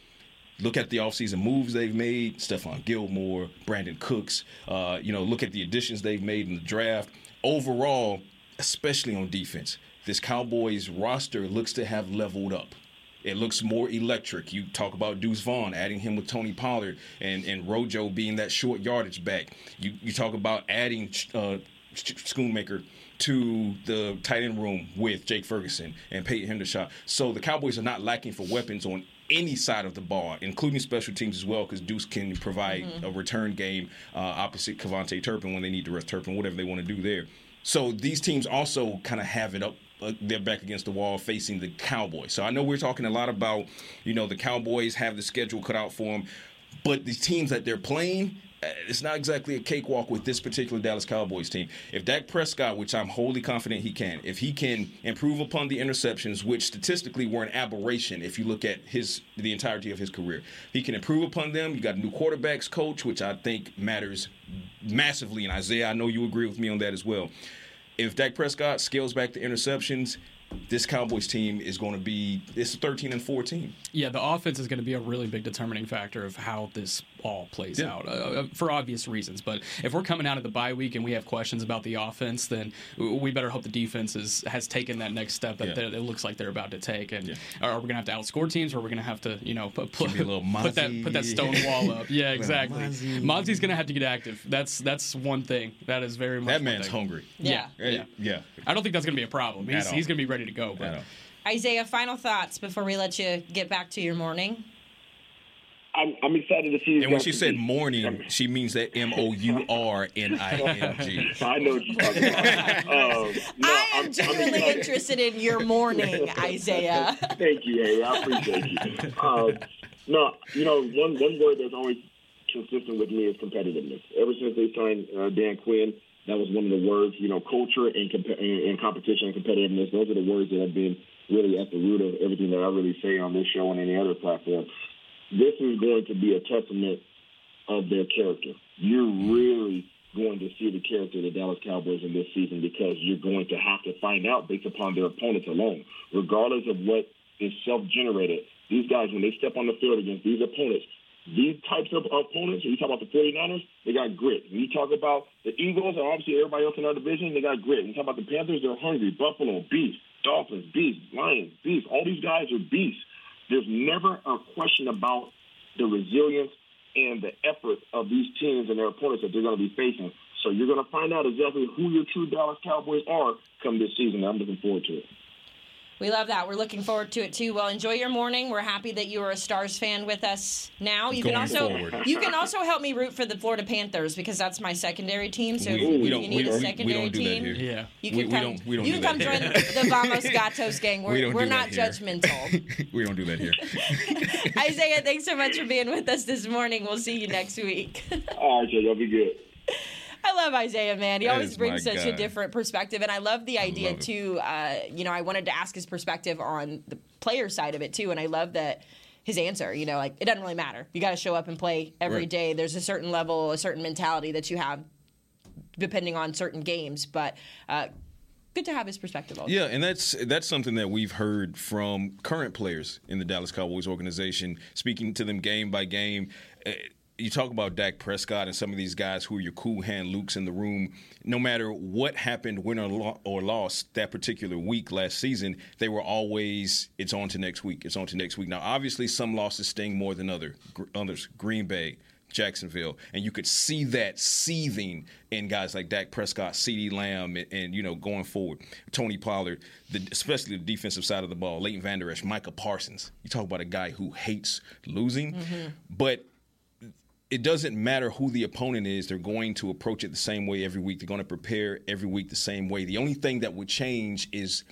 look at the offseason moves they've made Stephon Gilmore, Brandin Cooks. Uh, you know, look at the additions they've made in the draft. Overall, especially on defense, this Cowboys roster looks to have leveled up. It looks more electric. You talk about Deuce Vaughn, adding him with Tony Pollard, and, and Rojo being that short yardage back. You, you talk about adding uh, Schoonmaker to the tight end room with Jake Ferguson and Peyton Hendershot. So the Cowboys are not lacking for weapons on any side of the ball, including special teams as well, because Deuce can provide Mhm. a return game uh, opposite KaVontae Turpin when they need to rest Turpin, whatever they want to do there. So these teams also kind of have it up. Uh, they're back against the wall facing the Cowboys. So I know we're talking a lot about, you know, the Cowboys have the schedule cut out for them, but these teams that they're playing, Uh, it's not exactly a cakewalk with this particular Dallas Cowboys team. If Dak Prescott, which I'm wholly confident he can, if he can improve upon the interceptions, which statistically were an aberration if you look at his the entirety of his career, he can improve upon them. You got a new quarterbacks coach, which I think matters massively. And Isaiah, I know you agree with me on that as well. If Dak Prescott scales back the interceptions, this Cowboys team is going to be it's a 13 and 14. Yeah, the offense is going to be a really big determining factor of how this all plays out uh, uh, for obvious reasons. But if we're coming out of the bye week and we have questions about the offense, then we better hope the defense is, has taken that next step that Yeah. it looks like they're about to take. And are we going to have to outscore teams, or are we going to have to, you know, put, put, Give me a little put that put that stone wall up? Yeah, exactly. Mazi. Mazi's going to have to get active. That's that's one thing. That is very much That man's thing. hungry. Yeah, Yeah. yeah. Yeah. I don't think that's going to be a problem. He's, he's going to be ready to go. But Isaiah, final thoughts before we let you get back to your morning. I'm, I'm excited to see. these And when she said compete. morning, she means that M O U R N I N G. I know what you're talking about. Um, no, I I'm- am I'm genuinely interested in your morning, Isaiah. Thank you, Haley. I appreciate you. Um, no, you know, one one word that's always consistent with me is competitiveness. Ever since they signed uh, Dan Quinn, that was one of the words. You know, culture and, comp- and, and competition and competitiveness. Those are the words that have been really at the root of everything that I really say on this show and any other platform. This is going to be a testament of their character. You're really going to see the character of the Dallas Cowboys in this season because you're going to have to find out based upon their opponents alone, regardless of what is self-generated. These guys, when they step on the field against these opponents, these types of opponents, when you talk about the 49ers, they got grit. When you talk about the Eagles and obviously everybody else in our division, they got grit. When you talk about the Panthers, they're hungry. Buffalo, beast. Dolphins, beast. Lions, beast. All these guys are beasts. There's never a question about the resilience and the effort of these teams and their opponents that they're going to be facing. So you're going to find out exactly who your true Dallas Cowboys are come this season. I'm looking forward to it. We love that. We're looking forward to it too. Well, enjoy your morning. We're happy that you are a Stars fan with us now. You can also forward. you can also help me root for the Florida Panthers because that's my secondary team. So We- if we you don't- need we a secondary don't do that team. Yeah. you can we come. don't- don't you can come join here. the Vamos Gatos gang. We We're, don't we're do not that judgmental. we don't do that here. Isaiah, thanks so much for being with us this morning. We'll see you next week. All right, Jay, y'all be good. I love Isaiah, man. He That always brings such a different perspective, and I love the idea love too. Uh, you know, I wanted to ask his perspective on the player side of it too, and I love that his answer. You know, like it doesn't really matter. You got to show up and play every Right. day. There's a certain level, a certain mentality that you have depending on certain games. But uh, good to have his perspective on. Yeah, and that's that's something that we've heard from current players in the Dallas Cowboys organization, speaking to them game by game. You talk about Dak Prescott and some of these guys who are your cool hand Lukes in the room. No matter what happened, win or, lo- or lost that particular week last season, they were always it's on to next week. It's on to next week. Now, obviously, some losses sting more than other gr- others. Green Bay, Jacksonville, and you could see that seething in guys like Dak Prescott, CeeDee Lamb, and, and, you know going forward, Tony Pollard, the, especially the defensive side of the ball, Leighton Vander Esch, Micah Parsons. You talk about a guy who hates losing, mm-hmm. but it doesn't matter who the opponent is, they're going to approach it the same way every week. They're going to prepare every week the same way. The only thing that would change is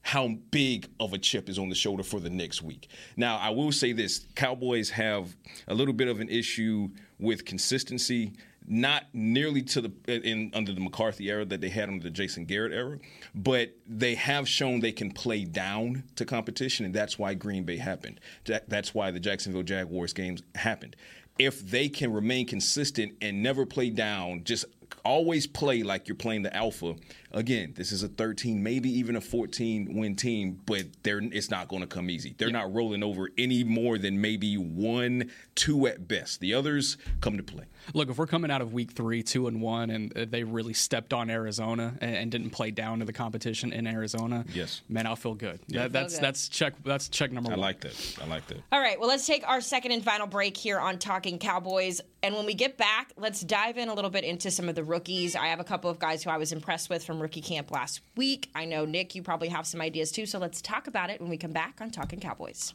how big of a chip is on the shoulder for the next week. Now, I will say this Cowboys have a little bit of an issue with consistency. Not nearly to the in under the McCarthy era that they had under the Jason Garrett era, but they have shown they can play down to competition, and that's why Green Bay happened. That's why the Jacksonville Jaguars games happened if they can remain consistent and never play down, just always play like you're playing the alpha. Again, this is a 13, maybe even a 14 win team, but they're it's not going to come easy. They're not rolling over any more than maybe one, two at best. The others come to play. Look, if we're coming out of week three, two and one, and uh, they really stepped on Arizona and, and didn't play down to the competition in Arizona, Yes. man, I'll feel good. Yeah. That, that's good. that's check. That's check number I one. I like that. I like that. All right, well, let's take our second and final break here on Talking Cowboys. And when we get back, let's dive in a little bit into some of the rookies. I have a couple of guys who I was impressed with from rookie camp last week. I know, Nick, you probably have some ideas too. So let's talk about it when we come back on Talking Cowboys.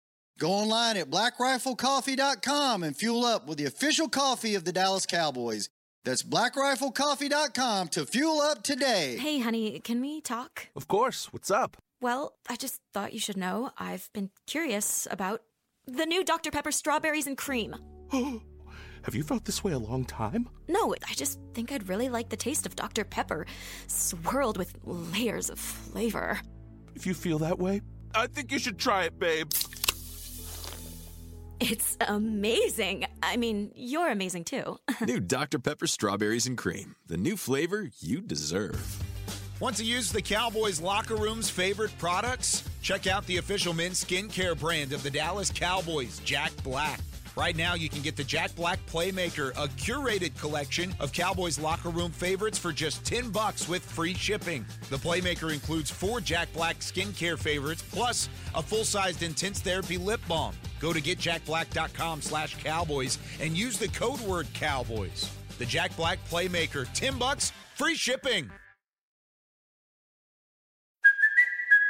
Go online at blackriflecoffee.com and fuel up with the official coffee of the Dallas Cowboys. That's blackriflecoffee.com to fuel up today. Hey, honey, can we talk? Of course. What's up? Well, I just thought you should know I've been curious about the new Dr. Pepper strawberries and cream. Oh, have you felt this way a long time? No, I just think I'd really like the taste of Dr. Pepper, swirled with layers of flavor. If you feel that way, I think you should try it, babe. It's amazing. I mean, you're amazing too. New Dr. Pepper Strawberries and Cream. The new flavor you deserve. Want to use the Cowboys locker room's favorite products? Check out the official men's skincare brand of the Dallas Cowboys, Jack Black. Right now, you can get the Jack Black Playmaker, a curated collection of Cowboys locker room favorites for just 10 bucks with free shipping. The Playmaker includes four Jack Black skincare favorites plus a full-sized intense therapy lip balm. Go to getjackblack.com slash cowboys and use the code word cowboys. The Jack Black Playmaker, 10 bucks, free shipping.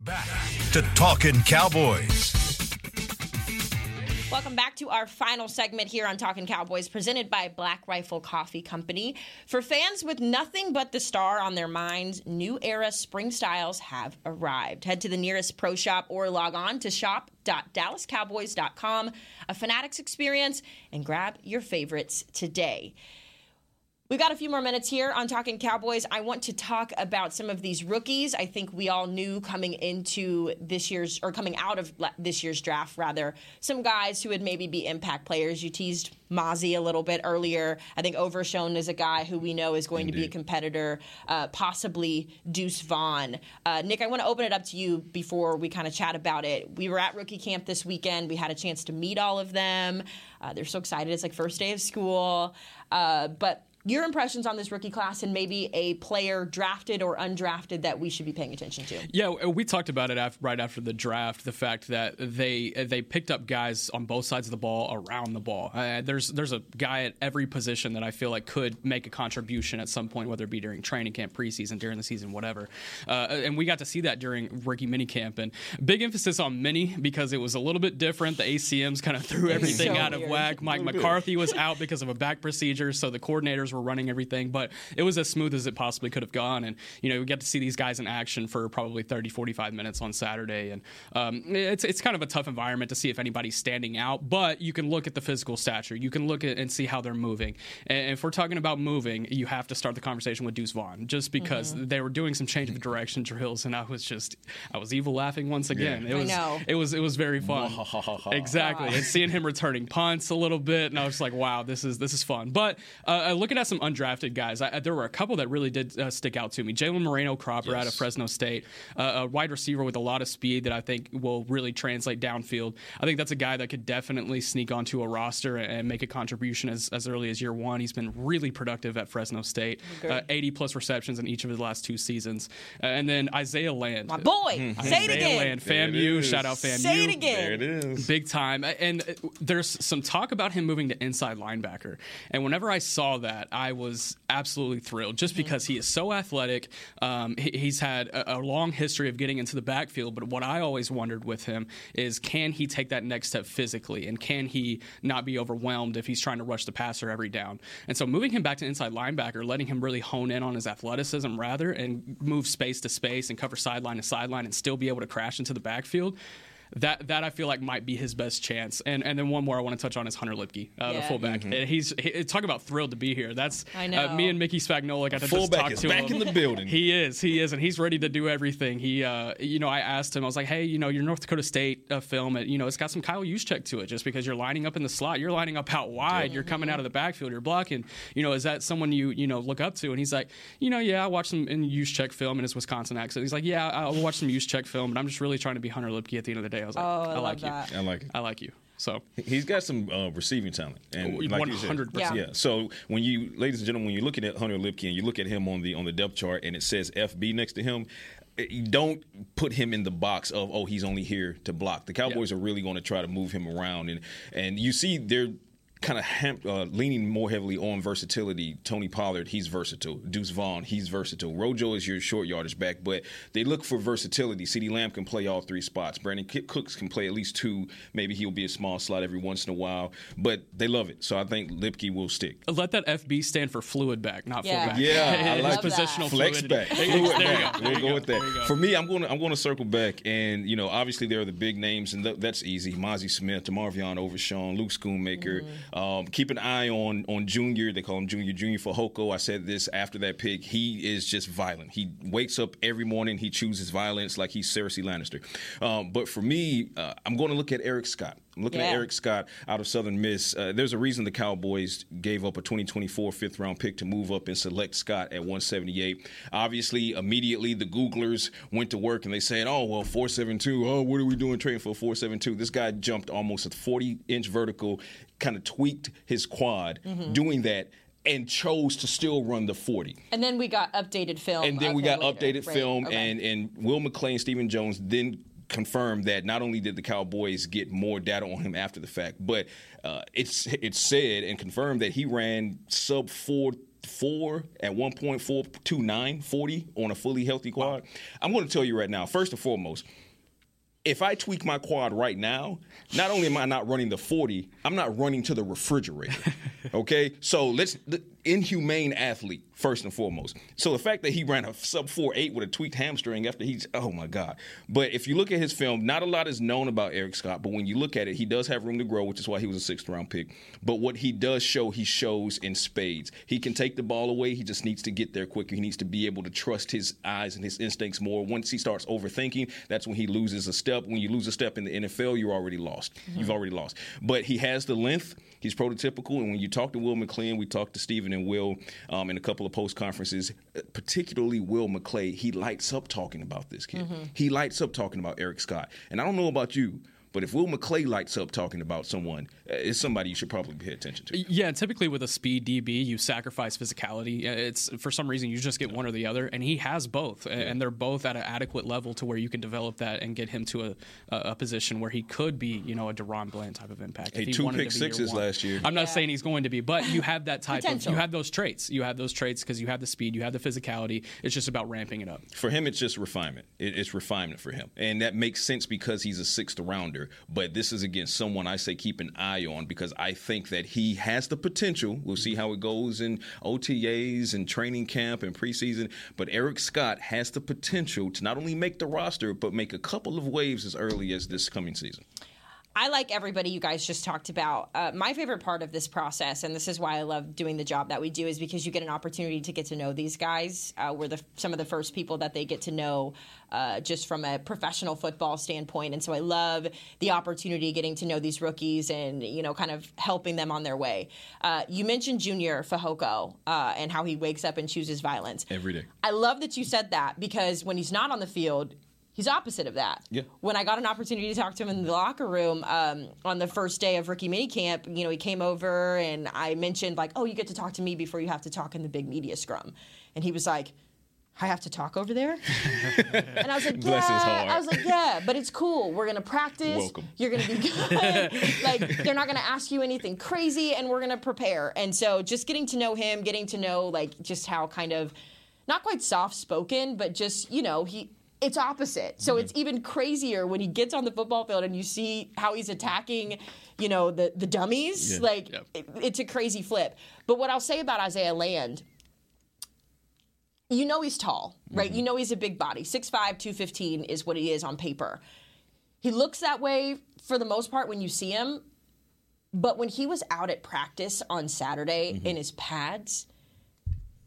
Back to Talking Cowboys. Welcome back to our final segment here on Talking Cowboys, presented by Black Rifle Coffee Company. For fans with nothing but the star on their minds, new era spring styles have arrived. Head to the nearest pro shop or log on to shop.dallascowboys.com, a Fanatics experience, and grab your favorites today. We've got a few more minutes here on Talking Cowboys. I want to talk about some of these rookies. I think we all knew coming into this year's, or coming out of this year's draft, rather, some guys who would maybe be impact players. You teased Mazi a little bit earlier. I think Overshown is a guy who we know is going to be a competitor, uh, possibly Deuce Vaughn. Uh, Nick, I want to open it up to you before we kind of chat about it. We were at rookie camp this weekend. We had a chance to meet all of them. Uh, they're so excited. It's like first day of school. Uh, but your impressions on this rookie class and maybe a player drafted or undrafted that we should be paying attention to. Yeah, we talked about it after, right after the draft. The fact that they they picked up guys on both sides of the ball around the ball. Uh, there's there's a guy at every position that I feel like could make a contribution at some point, whether it be during training camp, preseason, during the season, whatever. Uh, and we got to see that during rookie minicamp. And big emphasis on mini because it was a little bit different. The ACMs kind of threw everything so out of whack. Mike McCarthy was out because of a back procedure, so the coordinators were running everything, but it was as smooth as it possibly could have gone. And, you know, we get to see these guys in action for probably 30, 45 minutes on Saturday. And um, it's, it's kind of a tough environment to see if anybody's standing out, but you can look at the physical stature. You can look at and see how they're moving. And if we're talking about moving, you have to start the conversation with Deuce Vaughn, just because Mm-hmm. they were doing some change of direction drills, and I was just, I was evil laughing once again. Yeah. It I was, know. it was, it was very fun. exactly. And seeing him returning punts a little bit, and I was like, wow, this is this is fun. But uh, uh, looking at some undrafted guys, I, there were a couple that really did uh, stick out to me. Jalen Moreno Cropper out of Fresno State, uh, a wide receiver with a lot of speed that I think will really translate downfield. I think that's a guy that could definitely sneak onto a roster and make a contribution as, as early as year one. He's been really productive at Fresno State, Good. uh, 80 plus receptions in each of his last two seasons. Uh, and then Isaiah Land. My boy, say it again. Land, There it FAMU, shout out FAMU. Say it again. There it is. Big time. And uh, there's some talk about him moving to inside linebacker. And whenever I saw that, I was absolutely thrilled just because he is so athletic. Um, he, he's had a, a long history of getting into the backfield. But what I always wondered with him is can he take that next step physically? And can he not be overwhelmed if he's trying to rush the passer every down? And so moving him back to inside linebacker, letting him really hone in on his athleticism rather and move space to space and cover sideline to sideline and still be able to crash into the backfield that that I feel like might be his best chance. And and then one more I want to touch on is Hunter Luepke, uh, the Yeah. fullback. And he's he, talk about thrilled to be here. That's I Uh, me and Mickey Spagnola got to just Fullback talk is to back him. in the building. He is, he is, and he's ready to do everything. He, uh, you know, I asked him, I was like, hey, you know, your North Dakota State uh, film, it, you know, it's got some Kyle Juszczyk to it, just because you're lining up in the slot, you're lining up out wide, you're coming out of the backfield, you're blocking. You know, is that someone you you know look up to? And he's like, you know, yeah, I watched some in Juszczyk film in his Wisconsin accent. He's like, yeah, I'll watch some Juszczyk film, but I'm just really trying to be Hunter Luepke at the end of the day. I was like, Oh, I I, love like that. you. I like it. I like you. So He's got some uh, receiving talent, and like you said, 100%. Yeah. yeah. So when you, ladies and gentlemen, when you're looking at Hunter Luepke and you look at him on the on the depth chart, and it says FB next to him, eh, don't put him in the box of oh he's only here to block. The Cowboys are really going to try to move him around, and and you see they're kind of ham- uh, leaning more heavily on versatility. Tony Pollard, he's versatile. Deuce Vaughn, he's versatile. Rojo is your short yardage back, but they look for versatility. CeeDee Lamb can play all three spots. Brandin Ki- Cooks can play at least two. Maybe he'll be a small slot every once in a while, but they love it. So I think Luepke will stick. let that FB stand for fluid back, not Yeah. fullback. Yeah, I It's like positional Flex fluidity. back, There you fluid go. back. There We'll you go with that. go. For me, I'm going to I'm going to circle back, and you know, obviously there are the big names, and th- that's easy. Mazi Smith, Demarvion Overshown, Luke Schoonmaker. Um, keep an eye on on Junior. They call him Junior. Junior Fehoko. I said this after that pick. He is just violent. He wakes up every morning. He chooses violence like he's Cersei Lannister. Um, but for me, uh, I'm going to look at Eric Scott. I'm looking at Eric Scott out of Southern Miss. Uh, there's a reason the Cowboys gave up a 2024 fifth round pick to move up and select Scott at 178. Obviously, immediately the Googlers went to work and they said, "Oh well, 472. Oh, what are we doing trading for 472?" This guy jumped almost a 40 inch vertical, kind of tweaked his quad Mhm. doing that. And chose to still run the 40. And then we got updated film. And then we got later. updated Right. film, Okay. and and Will McClay, Stephen Jones then confirmed that not only did the Cowboys get more data on him after the fact, but uh, it's it's said and confirmed that he ran sub four four at 1.429 40 on a fully healthy quad. I'm going to tell you right now, first and foremost, if I tweak my quad right now, not only am I not running the 40, I'm not running to the refrigerator. okay? So let's the inhumane athlete first and foremost. So the fact that he ran a sub four eight with a tweaked hamstring after he's oh my god. But if you look at his film, not a lot is known about Eric Scott, but when you look at it, he does have room to grow, which is why he was a 6th round pick. But what he does show, he shows in spades. He can take the ball away, he just needs to get there quicker. He needs to be able to trust his eyes and his instincts more. Once he starts overthinking, that's when he loses a step. When you lose a step in the NFL, you're already lost. Mm-hmm. You've already lost. But he has the length. He's prototypical. And when you talk to Will McClay, we talked to Stephen and Will um, in a couple of post conferences, particularly Will McClay, he lights up talking about this kid. Mm-hmm. He lights up talking about Eric Scott. And I don't know about you, but if Will McClay lights up talking about someone, uh, it's somebody you should probably pay attention to. Yeah, typically with a speed DB, you sacrifice physicality. Uh, it's for some reason you just get one or the other, and he has both, and they're both at an adequate level to where you can develop that and get him to a, a position where he could be, you know, a DaRon Bland type of impact. Hey, two pick sixes last year. I'm not yeah. saying he's going to be, but you have that type of, you have those traits. You have those traits because you have the speed, you have the physicality. It's just about ramping it up. For him, it's just refinement. it's refinement for him, and that makes sense because he's a sixth rounder. But this is again someone I say keep an eye on because I think that he has the potential. We'll see how it goes in OTAs and training camp and preseason. But Eric Scott has the potential to not only make the roster, but make a couple of waves as early as this coming season. I like everybody you guys just talked about. Uh, my favorite part of this process, and this is why I love doing the job that we do, is because you get an opportunity to get to know these guys. Uh, we're the, some of the first people that they get to know uh, just from a professional football standpoint. And so I love the opportunity getting to know these rookies and, you know, kind of helping them on their way. Uh, you mentioned Junior Fehoko uh, and how he wakes up and chooses violence. Every day. I love that you said that because when he's not on the field, he's opposite of that. Yeah. When I got an opportunity to talk to him in the locker room um, on the first day of rookie minicamp, you know, he came over and I mentioned like, "Oh, you get to talk to me before you have to talk in the big media scrum," and he was like. I have to talk over there, and I was like, "Yeah." I was like, "Yeah," but it's cool. We're gonna practice. Welcome. You're gonna be good. like they're not gonna ask you anything crazy, and we're gonna prepare. And so, just getting to know him, getting to know like just how kind of not quite soft spoken, but just you know he it's opposite. So mm-hmm. it's even crazier when he gets on the football field and you see how he's attacking, you know, the the dummies. Yeah. Like yep. it, it's a crazy flip. But what I'll say about Isaiah Land, you know he's tall, right? Mm-hmm. You know he's a big body. 6'5", 215 is what he is on paper. He looks that way for the most part when you see him. But when he was out at practice on Saturday mm-hmm. in his pads –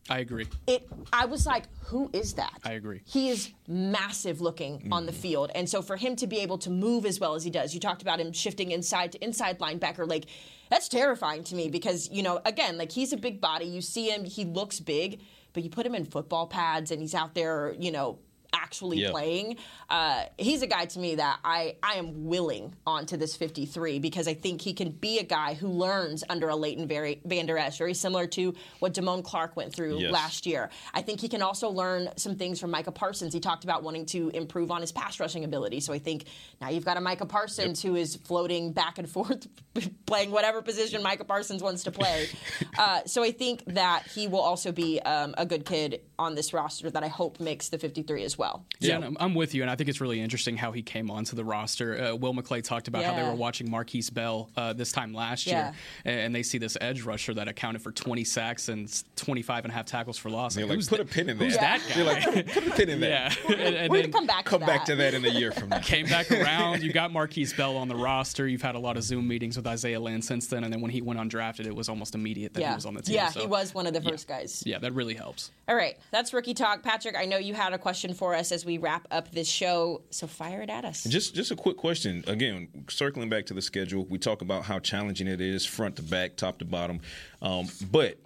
I agree. It. I was like, who is that? I agree. He is massive looking mm-hmm. on the field, and so for him to be able to move as well as he does, you talked about him shifting inside to inside linebacker, like that's terrifying to me because you know, again, like he's a big body. You see him, he looks big, but you put him in football pads and he's out there, you know, actually yeah. playing. Uh, he's a guy to me that I, I am willing onto this 53 because I think he can be a guy who learns under a Leighton Vander Esch, very similar to what Damone Clark went through yes. last year. I think he can also learn some things from Micah Parsons. He talked about wanting to improve on his pass rushing ability. So I think now you've got a Micah Parsons yep. who is floating back and forth, playing whatever position Micah Parsons wants to play. uh, so I think that he will also be um, a good kid on this roster that I hope makes the 53 as well. Yeah, so. I'm with you, and I think it's really interesting how he came onto the roster. Uh, Will McClay talked about yeah. how they were watching Markquese Bell uh, this time last yeah. year, and they see this edge rusher that accounted for 20 sacks and 25 and a half tackles for loss. They're like, like put the, a pin in there. Who's yeah. that guy? They're like, put, put a pin in there. Yeah, and, and we're gonna come back. Come to back to that in a year from now. Came back around. You got Markquese Bell on the roster. You've had a lot of Zoom meetings with Isaiah Land since then, and then when he went undrafted, it was almost immediate that he was on the team. Yeah, so, he was one of the first guys. Yeah, that really helps. All right, that's rookie talk. Patrick, I know you had a question for us as we wrap up this show, so fire it at us. Just just a quick question. Again, circling back to the schedule, we talk about how challenging it is, front to back, top to bottom. Um, but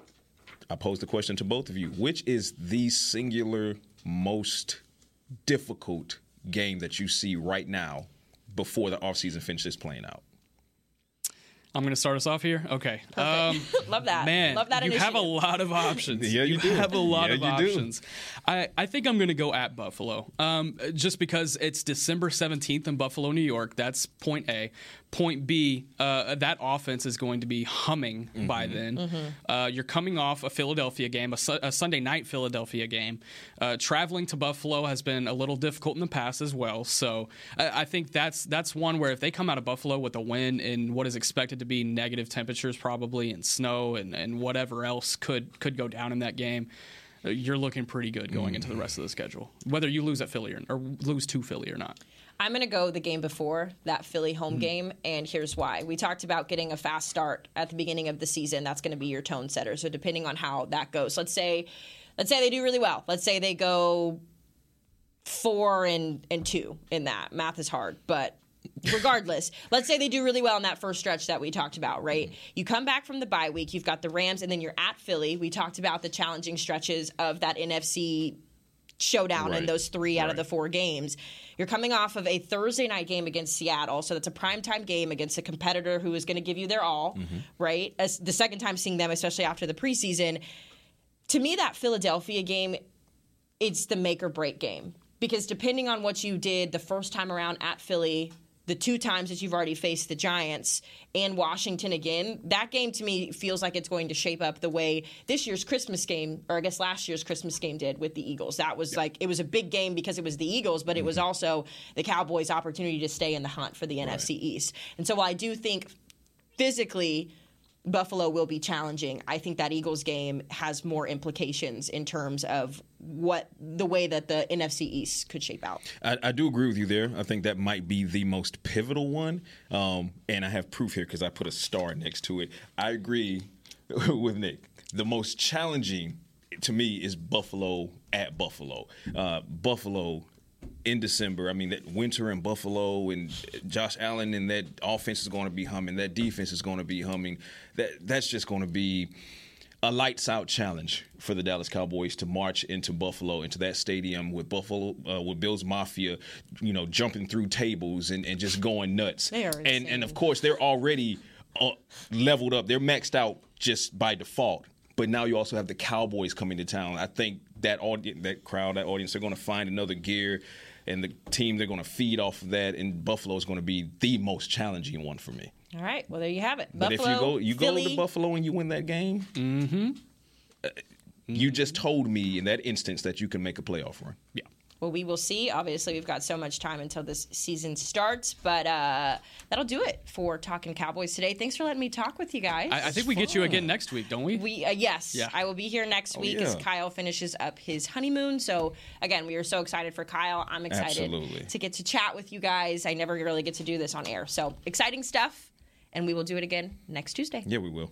I pose the question to both of you: Which is the singular most difficult game that you see right now before the offseason finishes playing out? I'm going to start us off here. Okay. Um, Love that. man, Love that you have a lot of options. Yeah, you do. have a lot Yeah, of you do. options. I, I think I'm going to go at Buffalo, um, just because it's December 17th in Buffalo, New York. That's point A. Point B, uh, that offense is going to be humming by then. Mhm. Uh, you're coming off a Philadelphia game, a, Su- a Sunday night Philadelphia game. Uh, traveling to Buffalo has been a little difficult in the past as well. So I, I think that's that's one where if they come out of Buffalo with a win in what is expected to be negative temperatures, probably and snow and, and whatever else could could go down in that game. uh, You're looking pretty good going into the rest of the schedule, whether you lose at Philly or, or lose to Philly or not. I'm going to go the game before that Philly Hmm. home game, and here's why. We talked about getting a fast start at the beginning of the season. That's going to be your tone setter. So depending on how that goes, let's say, let's say they do really well. Let's say they go four and and two in that. Math is hard, but regardless, let's say they do really well in that first stretch that we talked about, right? You come back from the bye week, you've got the Rams, and then you're at Philly. We talked about the challenging stretches of that NFC showdown in those three out of the four games. You're coming off of a Thursday night game against Seattle, so that's a primetime game against a competitor who is going to give you their all, mm-hmm. right? As the second time seeing them, especially after the preseason. To me, that Philadelphia game, it's the make or break game because depending on what you did the first time around at Philly, the two times that you've already faced the Giants and Washington again, that game to me feels like it's going to shape up the way this year's Christmas game, or I guess last year's Christmas game did with the Eagles. That was like, it was a big game because it was the Eagles, but it was mm-hmm. also the Cowboys' opportunity to stay in the hunt for the NFC East. And so while I do think physically, Buffalo will be challenging. I think that Eagles game has more implications in terms of what the way that the NFC East could shape out. I, I do agree with you there. I think that might be the most pivotal one. Um, and I have proof here because I put a star next to it. I agree with Nick. The most challenging to me is Buffalo at Buffalo. Uh, Buffalo in December. I mean, that winter in Buffalo and Josh Allen and that offense is going to be humming. That defense is going to be humming. That that's just going to be a lights out challenge for the Dallas Cowboys to march into Buffalo, into that stadium with Buffalo, uh, with Bills Mafia, you know, jumping through tables and, and just going nuts. They are and and of course they're already uh, leveled up. They're maxed out just by default. But now you also have the Cowboys coming to town. I think that that crowd, that audience, they're going to find another gear, and the team they're going to feed off of that. And Buffalo is going to be the most challenging one for me. All right. Well, there you have it. But Buffalo, if you go, you Philly, go to Buffalo and you win that game. Mm-hmm. You just told me in that instance that you can make a playoff run. Yeah. Well, we will see. Obviously, we've got so much time until this season starts, but uh, that'll do it for Talking Cowboys today. Thanks for letting me talk with you guys. I, I think we get you again next week, don't we? We uh, yes, Yeah. I will be here next Oh, week as. Kyle finishes up his honeymoon. So again, we are so excited for Kyle. I'm excited Absolutely. to get to chat with you guys. I never really get to do this on air, so exciting stuff. And we will do it again next Tuesday. Yeah, we will.